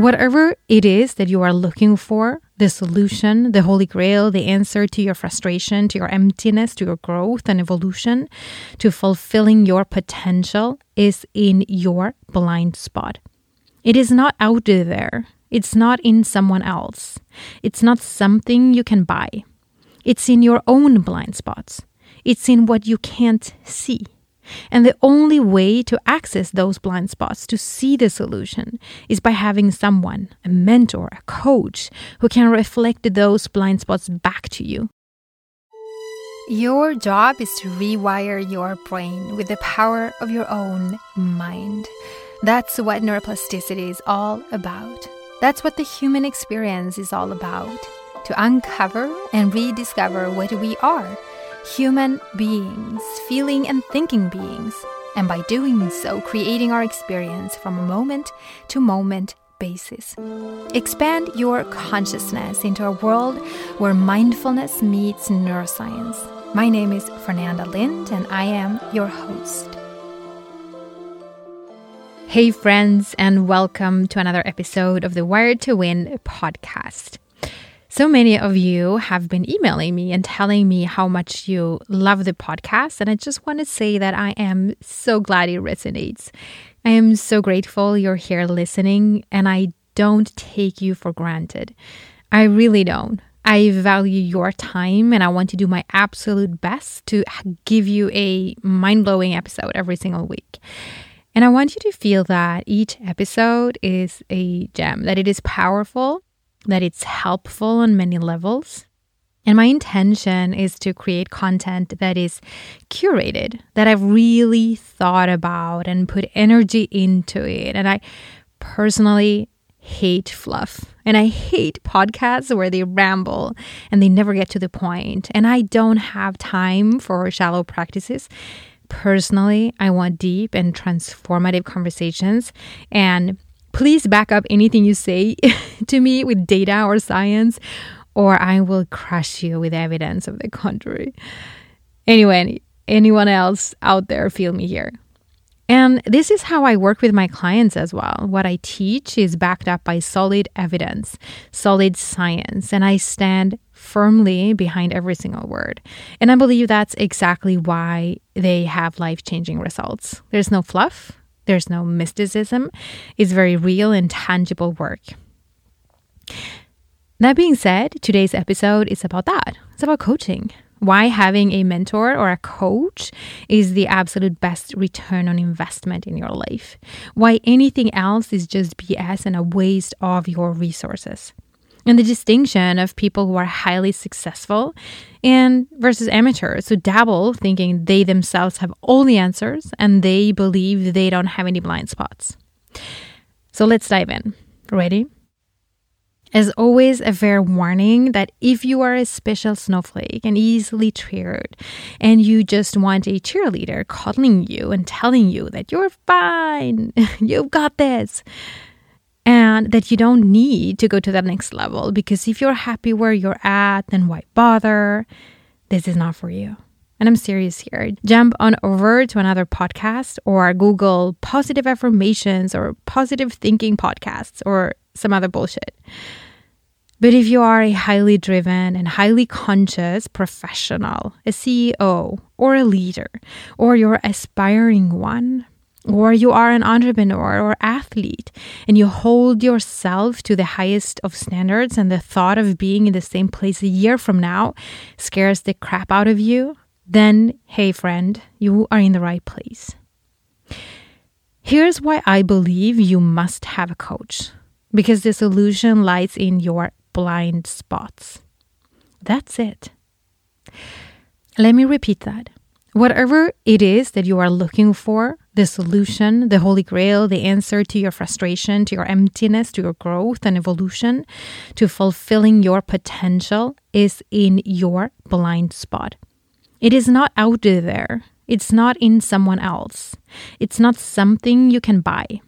Whatever it is that you are looking for, the solution, the holy grail, the answer to your frustration, to your emptiness, to your growth and evolution, to fulfilling your potential is in your blind spot. It is not out there. It's not in someone else. It's not something you can buy. It's in your own blind spots. It's in what you can't see. And the only way to access those blind spots, to see the solution, is by having someone, a mentor, a coach, who can reflect those blind spots back to you. Your job is to rewire your brain with the power of your own mind. That's what neuroplasticity is all about. That's what the human experience is all about to uncover and rediscover what we are human beings, feeling and thinking beings, and by doing so, creating our experience from a moment to moment basis. Expand your consciousness into a world where mindfulness meets neuroscience. My name is Fernanda Lind, and I am your host. Hey, friends, and welcome to another episode of the Wired to Win podcast. So many of you have been emailing me and telling me how much you love the podcast. And I just want to say that I am so glad it resonates. I am so grateful you're here listening, and I don't take you for granted. I really don't. I value your time and I want to do my absolute best to give you a mind blowing episode every single week. And I want you to feel that each episode is a gem, that it is powerful, that it's helpful on many levels. And my intention is to create content that is curated, that I've really thought about and put energy into it. And I personally hate fluff. And I hate podcasts where they ramble and they never get to the point. And I don't have time for shallow practices. Personally, I want deep and transformative conversations. And Please back up anything you say to me with data or science, or I will crush you with evidence of the contrary. Anyway, anyone else out there, feel me here. And this is how I work with my clients as well. What I teach is backed up by solid evidence, solid science, and I stand firmly behind every single word. And I believe that's exactly why they have life changing results. There's no fluff, there's no mysticism. It's very real and tangible work. That being said, today's episode is about that. It's about coaching. Why having a mentor or a coach is the absolute best return on investment in your life. Why anything else is just BS and a waste of your resources and the distinction of people who are highly successful and versus amateurs who dabble thinking they themselves have all the answers and they believe they don't have any blind spots. So let's dive in. Ready? As always, a fair warning that if you are a special snowflake and easily triggered, and you just want a cheerleader cuddling you and telling you that you're fine, you've got this, and that you don't need to go to the next level because if you're happy where you're at, then why bother? This is not for you. And I'm serious here. Jump on over to another podcast or Google positive affirmations or positive thinking podcasts or some other bullshit. But if you are a highly driven and highly conscious professional, a CEO or a leader, or you're aspiring one, or you are an entrepreneur or athlete and you hold yourself to the highest of standards and the thought of being in the same place a year from now scares the crap out of you, then hey friend, you are in the right place. Here's why I believe you must have a coach because the solution lies in your blind spots. That's it. Let me repeat that. Whatever it is that you are looking for, the solution, the holy grail, the answer to your frustration, to your emptiness, to your growth and evolution, to fulfilling your potential is in your blind spot. It is not out there. It's not in someone else. It's not something you can buy.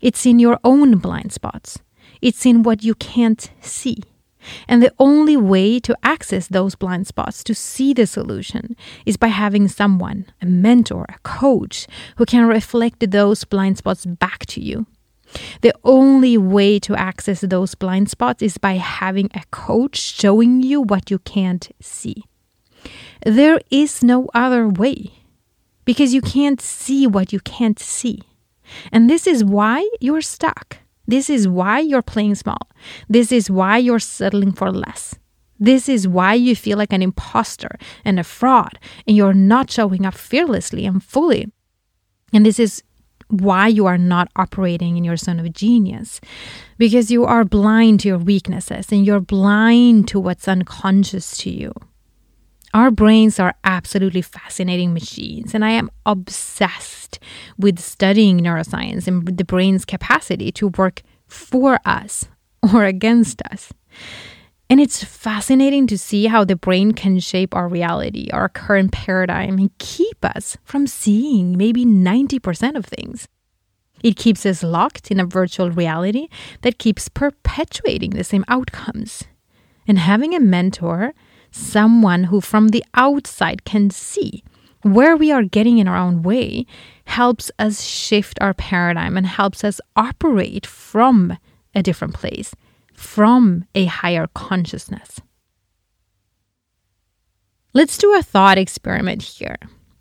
It's in your own blind spots. It's in what you can't see. And the only way to access those blind spots, to see the solution, is by having someone, a mentor, a coach, who can reflect those blind spots back to you. The only way to access those blind spots is by having a coach showing you what you can't see. There is no other way because you can't see what you can't see. And this is why you're stuck. This is why you're playing small. This is why you're settling for less. This is why you feel like an imposter and a fraud, and you're not showing up fearlessly and fully. And this is why you are not operating in your zone of genius because you are blind to your weaknesses and you're blind to what's unconscious to you. Our brains are absolutely fascinating machines, and I am obsessed with studying neuroscience and the brain's capacity to work for us or against us. And it's fascinating to see how the brain can shape our reality, our current paradigm, and keep us from seeing maybe 90% of things. It keeps us locked in a virtual reality that keeps perpetuating the same outcomes. And having a mentor someone who from the outside can see where we are getting in our own way helps us shift our paradigm and helps us operate from a different place, from a higher consciousness. Let's do a thought experiment here.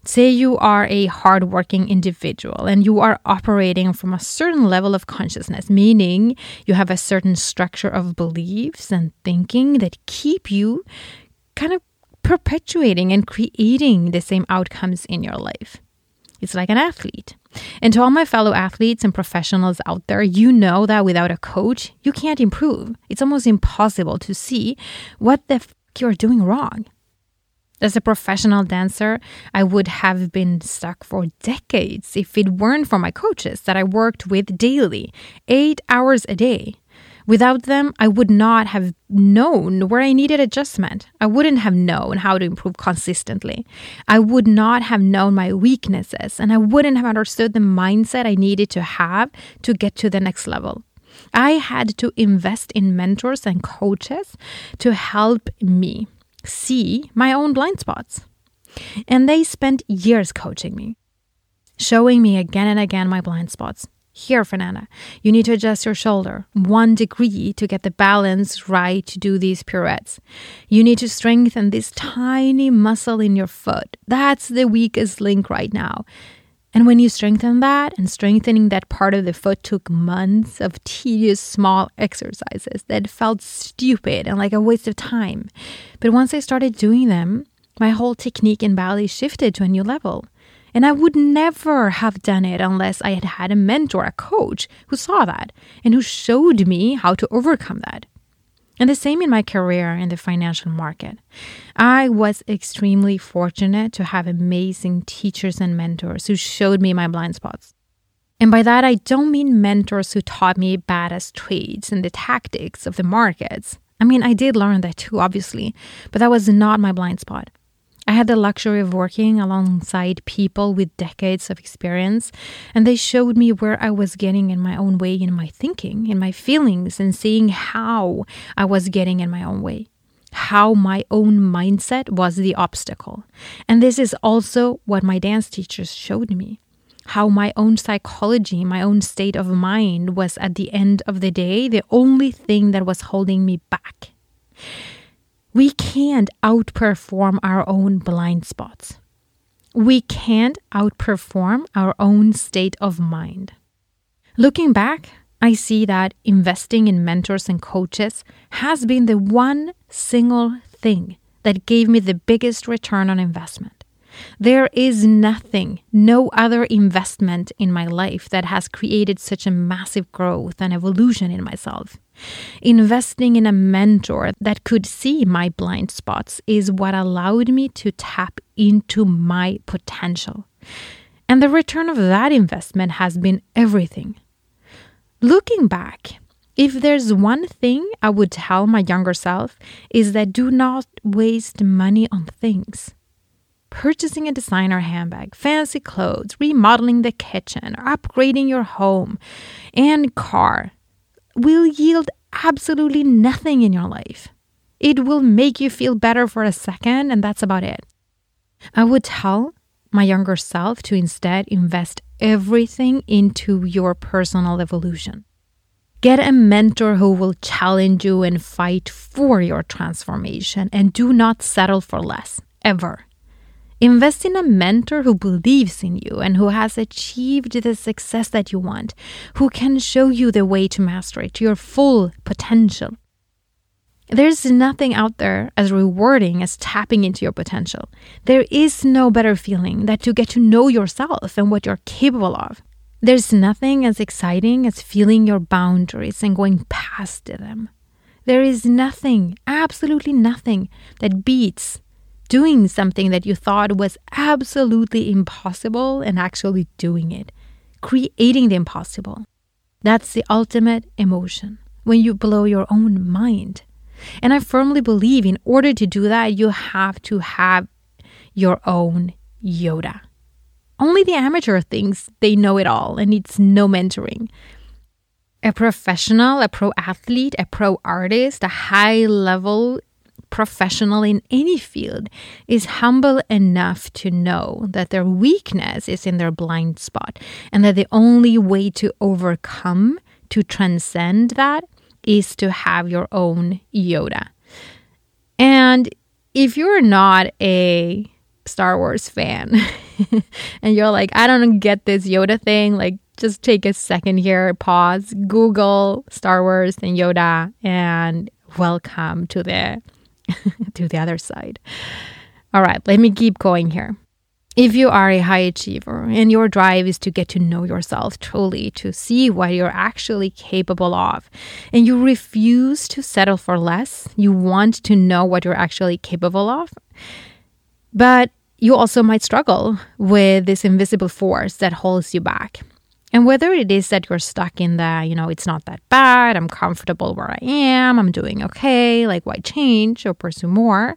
Say you are a hardworking individual and you are operating from a certain level of consciousness, meaning you have a certain structure of beliefs and thinking that keep you kind of perpetuating and creating the same outcomes in your life. It's like an athlete. And to all my fellow athletes and professionals out there, you know that without a coach, you can't improve. It's almost impossible to see what the f- you're doing wrong. As a professional dancer, I would have been stuck for decades if it weren't for my coaches that I worked with daily, eight hours a day. Without them, I would not have known where I needed adjustment. I wouldn't have known how to improve consistently. I would not have known my weaknesses, and I wouldn't have understood the mindset I needed to have to get to the next level. I had to invest in mentors and coaches to help me see my own blind spots. And they spent years coaching me, showing me again and again my blind spots, here, Fernanda, you need to adjust your shoulder one degree to get the balance right to do these pirouettes. You need to strengthen this tiny muscle in your foot. That's the weakest link right now. And when you strengthen that, and strengthening that part of the foot took months of tedious small exercises that felt stupid and like a waste of time. But once I started doing them, my whole technique in ballet shifted to a new level. And I would never have done it unless I had had a mentor, a coach who saw that and who showed me how to overcome that. And the same in my career in the financial market. I was extremely fortunate to have amazing teachers and mentors who showed me my blind spots. And by that, I don't mean mentors who taught me badass trades and the tactics of the markets. I mean, I did learn that too, obviously, but that was not my blind spot. I had the luxury of working alongside people with decades of experience, and they showed me where I was getting in my own way in my thinking, in my feelings, and seeing how I was getting in my own way. How my own mindset was the obstacle. And this is also what my dance teachers showed me how my own psychology, my own state of mind was at the end of the day the only thing that was holding me back. We can't outperform our own blind spots. We can't outperform our own state of mind. Looking back, I see that investing in mentors and coaches has been the one single thing that gave me the biggest return on investment. There is nothing, no other investment in my life that has created such a massive growth and evolution in myself. Investing in a mentor that could see my blind spots is what allowed me to tap into my potential. And the return of that investment has been everything. Looking back, if there's one thing I would tell my younger self is that do not waste money on things purchasing a designer handbag, fancy clothes, remodeling the kitchen, or upgrading your home and car will yield absolutely nothing in your life. It will make you feel better for a second, and that's about it. I would tell my younger self to instead invest everything into your personal evolution. Get a mentor who will challenge you and fight for your transformation, and do not settle for less, ever. Invest in a mentor who believes in you and who has achieved the success that you want, who can show you the way to master it, to your full potential. There's nothing out there as rewarding as tapping into your potential. There is no better feeling than to get to know yourself and what you're capable of. There's nothing as exciting as feeling your boundaries and going past them. There is nothing, absolutely nothing, that beats doing something that you thought was absolutely impossible and actually doing it, creating the impossible. That's the ultimate emotion when you blow your own mind. And I firmly believe in order to do that, you have to have your own Yoda. Only the amateur thinks they know it all and needs no mentoring. A professional, a pro athlete, a pro artist, a high level professional in any field is humble enough to know that their weakness is in their blind spot and that the only way to overcome, to transcend that, is to have your own Yoda. And if you're not a Star Wars fan and you're like, I don't get this Yoda thing, like, just take a second here, pause, Google Star Wars and Yoda, and welcome to the to the other side. All right, let me keep going here. If you are a high achiever and your drive is to get to know yourself truly, to see what you're actually capable of, and you refuse to settle for less, you want to know what you're actually capable of, but you also might struggle with this invisible force that holds you back. And whether it is that you're stuck in the, you know, it's not that bad, I'm comfortable where I am, I'm doing okay, like why change or pursue more,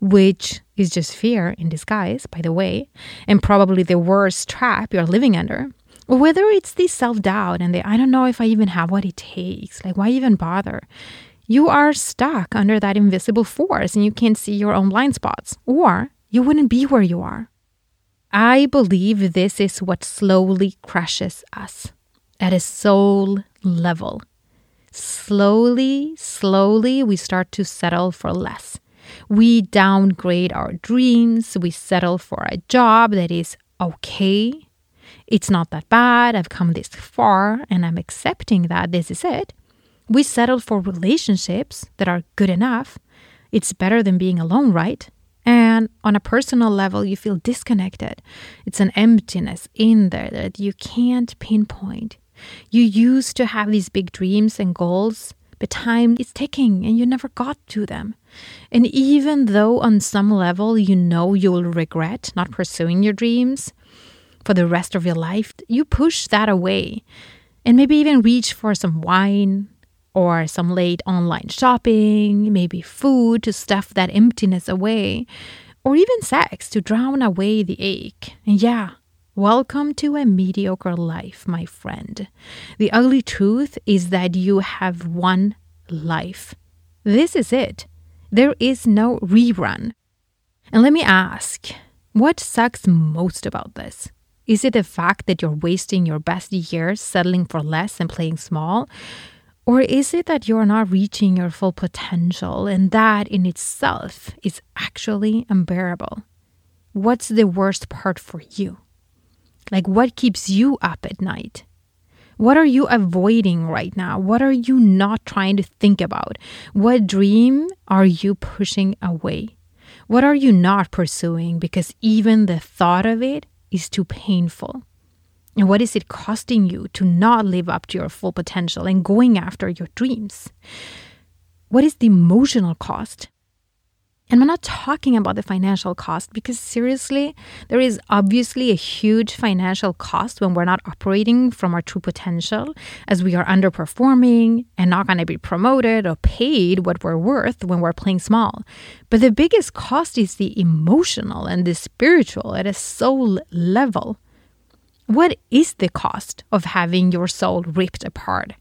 which is just fear in disguise, by the way, and probably the worst trap you're living under. Or whether it's the self doubt and the I don't know if I even have what it takes, like why even bother? You are stuck under that invisible force and you can't see your own blind spots, or you wouldn't be where you are. I believe this is what slowly crushes us at a soul level. Slowly, slowly, we start to settle for less. We downgrade our dreams. We settle for a job that is okay. It's not that bad. I've come this far and I'm accepting that this is it. We settle for relationships that are good enough. It's better than being alone, right? And on a personal level, you feel disconnected. It's an emptiness in there that you can't pinpoint. You used to have these big dreams and goals, but time is ticking and you never got to them. And even though on some level you know you will regret not pursuing your dreams for the rest of your life, you push that away and maybe even reach for some wine or some late online shopping, maybe food to stuff that emptiness away, or even sex to drown away the ache. And yeah, welcome to a mediocre life, my friend. The ugly truth is that you have one life. This is it. There is no rerun. And let me ask what sucks most about this? Is it the fact that you're wasting your best years settling for less and playing small? Or is it that you're not reaching your full potential and that in itself is actually unbearable? What's the worst part for you? Like, what keeps you up at night? What are you avoiding right now? What are you not trying to think about? What dream are you pushing away? What are you not pursuing because even the thought of it is too painful? And what is it costing you to not live up to your full potential and going after your dreams? What is the emotional cost? And I'm not talking about the financial cost because seriously, there is obviously a huge financial cost when we're not operating from our true potential, as we are underperforming and not going to be promoted or paid what we're worth when we're playing small. But the biggest cost is the emotional and the spiritual at a soul level. What is the cost of having your soul ripped apart?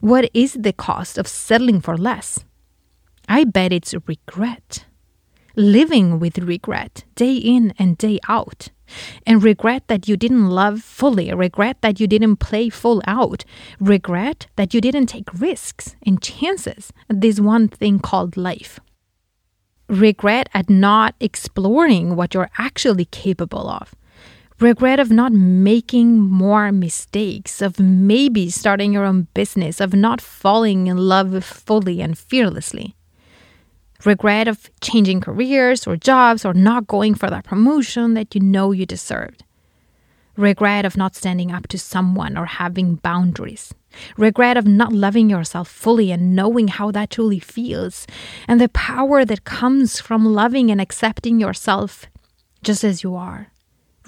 What is the cost of settling for less? I bet it's regret. living with regret day in and day out. And regret that you didn't love fully, regret that you didn't play full out, regret that you didn't take risks and chances at this one thing called life. Regret at not exploring what you're actually capable of regret of not making more mistakes, of maybe starting your own business, of not falling in love fully and fearlessly. Regret of changing careers or jobs or not going for that promotion that you know you deserved. Regret of not standing up to someone or having boundaries. Regret of not loving yourself fully and knowing how that truly feels. And the power that comes from loving and accepting yourself just as you are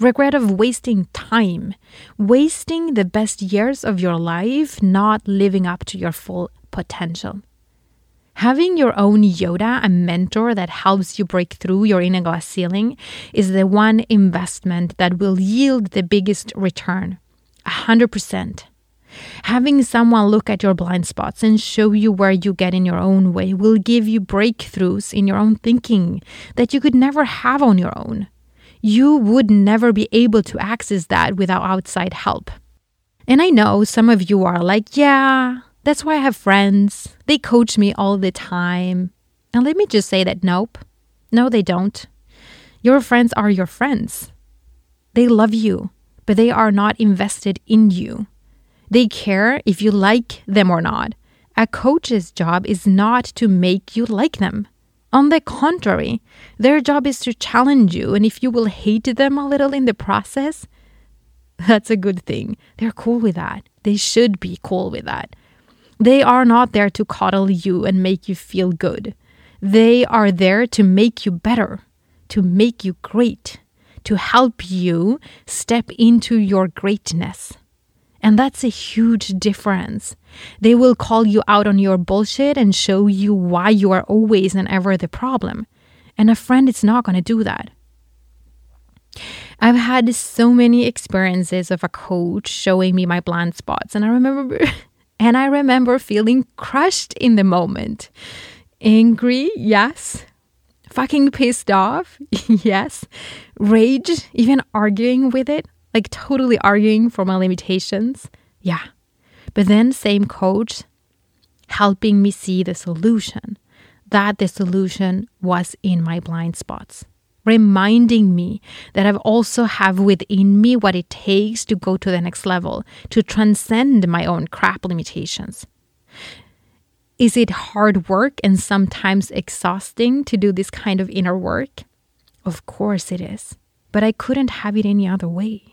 regret of wasting time, wasting the best years of your life not living up to your full potential. Having your own Yoda, a mentor that helps you break through your inner glass ceiling, is the one investment that will yield the biggest return. 100%. Having someone look at your blind spots and show you where you get in your own way will give you breakthroughs in your own thinking that you could never have on your own you would never be able to access that without outside help. And I know some of you are like, yeah, that's why I have friends. They coach me all the time. And let me just say that nope. No, they don't. Your friends are your friends. They love you, but they are not invested in you. They care if you like them or not. A coach's job is not to make you like them. On the contrary, their job is to challenge you, and if you will hate them a little in the process, that's a good thing. They're cool with that. They should be cool with that. They are not there to coddle you and make you feel good. They are there to make you better, to make you great, to help you step into your greatness. And that's a huge difference. They will call you out on your bullshit and show you why you are always and ever the problem. And a friend is not going to do that. I've had so many experiences of a coach showing me my blind spots and I remember and I remember feeling crushed in the moment. Angry, yes. Fucking pissed off, yes. Rage, even arguing with it like totally arguing for my limitations. Yeah. But then, same coach helping me see the solution, that the solution was in my blind spots, reminding me that I also have within me what it takes to go to the next level, to transcend my own crap limitations. Is it hard work and sometimes exhausting to do this kind of inner work? Of course it is, but I couldn't have it any other way.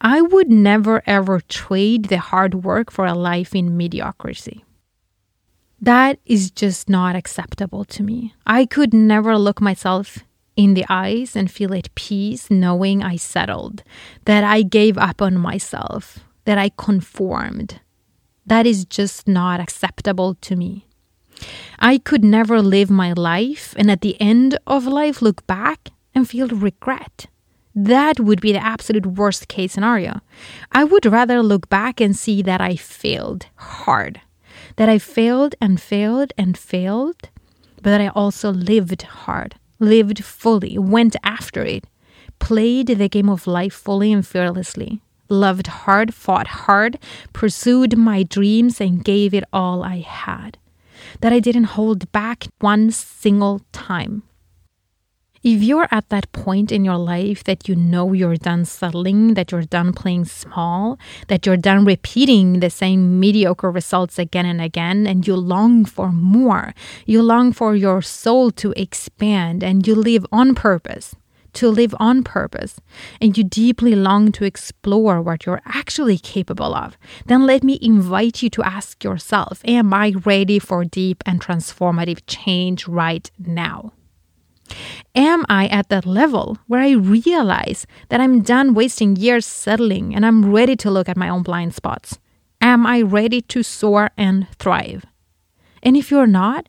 I would never ever trade the hard work for a life in mediocrity. That is just not acceptable to me. I could never look myself in the eyes and feel at peace knowing I settled, that I gave up on myself, that I conformed. That is just not acceptable to me. I could never live my life and at the end of life look back and feel regret. That would be the absolute worst case scenario. I would rather look back and see that I failed hard, that I failed and failed and failed, but that I also lived hard, lived fully, went after it, played the game of life fully and fearlessly, loved hard, fought hard, pursued my dreams, and gave it all I had. That I didn't hold back one single time. If you're at that point in your life that you know you're done settling, that you're done playing small, that you're done repeating the same mediocre results again and again, and you long for more, you long for your soul to expand, and you live on purpose, to live on purpose, and you deeply long to explore what you're actually capable of, then let me invite you to ask yourself Am I ready for deep and transformative change right now? Am I at that level where I realize that I'm done wasting years settling and I'm ready to look at my own blind spots? Am I ready to soar and thrive? And if you're not,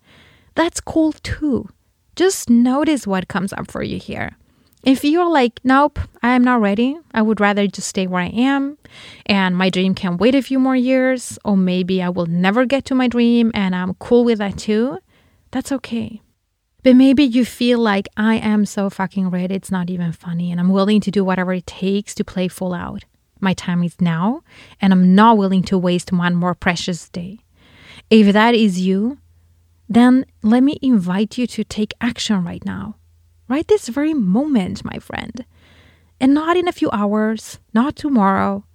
that's cool too. Just notice what comes up for you here. If you're like, nope, I'm not ready, I would rather just stay where I am and my dream can wait a few more years, or maybe I will never get to my dream and I'm cool with that too, that's okay. But maybe you feel like I am so fucking ready, it's not even funny, and I'm willing to do whatever it takes to play full out. My time is now, and I'm not willing to waste one more precious day. If that is you, then let me invite you to take action right now, right this very moment, my friend. And not in a few hours, not tomorrow,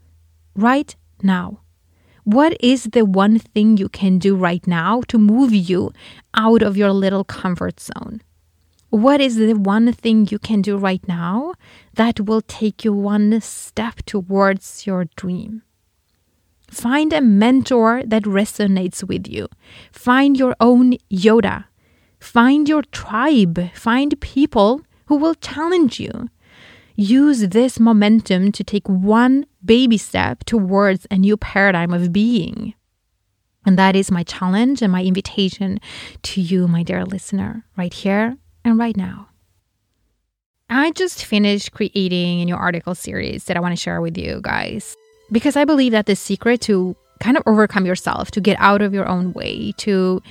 right now. What is the one thing you can do right now to move you out of your little comfort zone? What is the one thing you can do right now that will take you one step towards your dream? Find a mentor that resonates with you. Find your own Yoda. Find your tribe. Find people who will challenge you. Use this momentum to take one baby step towards a new paradigm of being. And that is my challenge and my invitation to you, my dear listener, right here and right now. I just finished creating a new article series that I want to share with you guys because I believe that the secret to kind of overcome yourself, to get out of your own way, to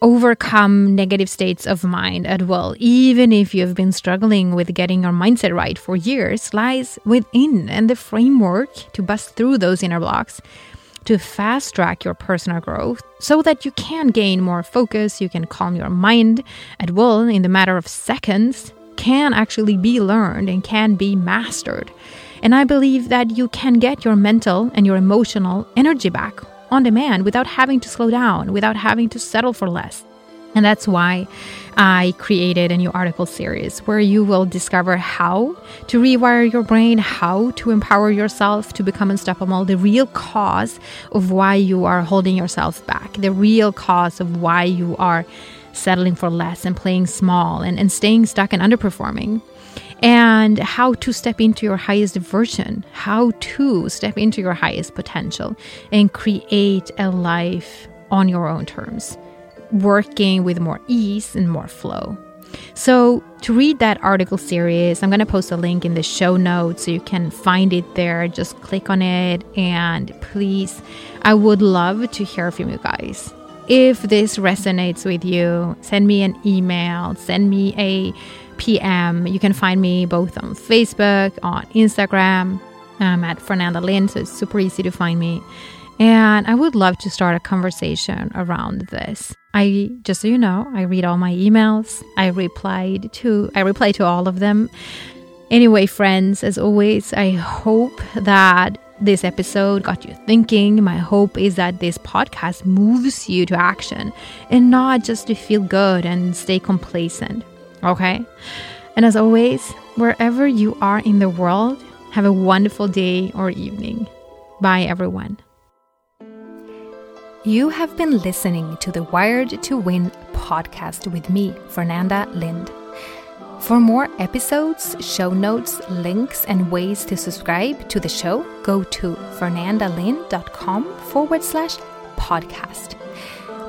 overcome negative states of mind at will, even if you've been struggling with getting your mindset right for years, lies within and the framework to bust through those inner blocks to fast track your personal growth so that you can gain more focus, you can calm your mind at will in the matter of seconds, can actually be learned and can be mastered. And I believe that you can get your mental and your emotional energy back on demand without having to slow down, without having to settle for less. And that's why I created a new article series where you will discover how to rewire your brain, how to empower yourself to become unstoppable, the real cause of why you are holding yourself back, the real cause of why you are settling for less and playing small and, and staying stuck and underperforming and how to step into your highest version, how to step into your highest potential and create a life on your own terms, working with more ease and more flow. So, to read that article series, I'm going to post a link in the show notes so you can find it there. Just click on it and please, I would love to hear from you guys. If this resonates with you, send me an email, send me a PM. You can find me both on Facebook, on Instagram. I'm at Fernanda Lind, so it's super easy to find me. And I would love to start a conversation around this. I just so you know, I read all my emails. I replied to I reply to all of them. Anyway, friends, as always, I hope that this episode got you thinking. My hope is that this podcast moves you to action and not just to feel good and stay complacent. Okay? And as always, wherever you are in the world, have a wonderful day or evening. Bye, everyone. You have been listening to the Wired to Win podcast with me, Fernanda Lind. For more episodes, show notes, links, and ways to subscribe to the show, go to fernandalind.com forward slash podcast.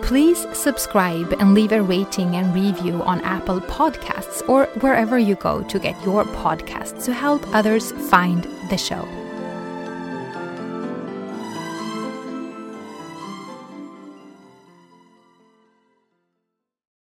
Please subscribe and leave a rating and review on Apple Podcasts or wherever you go to get your podcasts to help others find the show.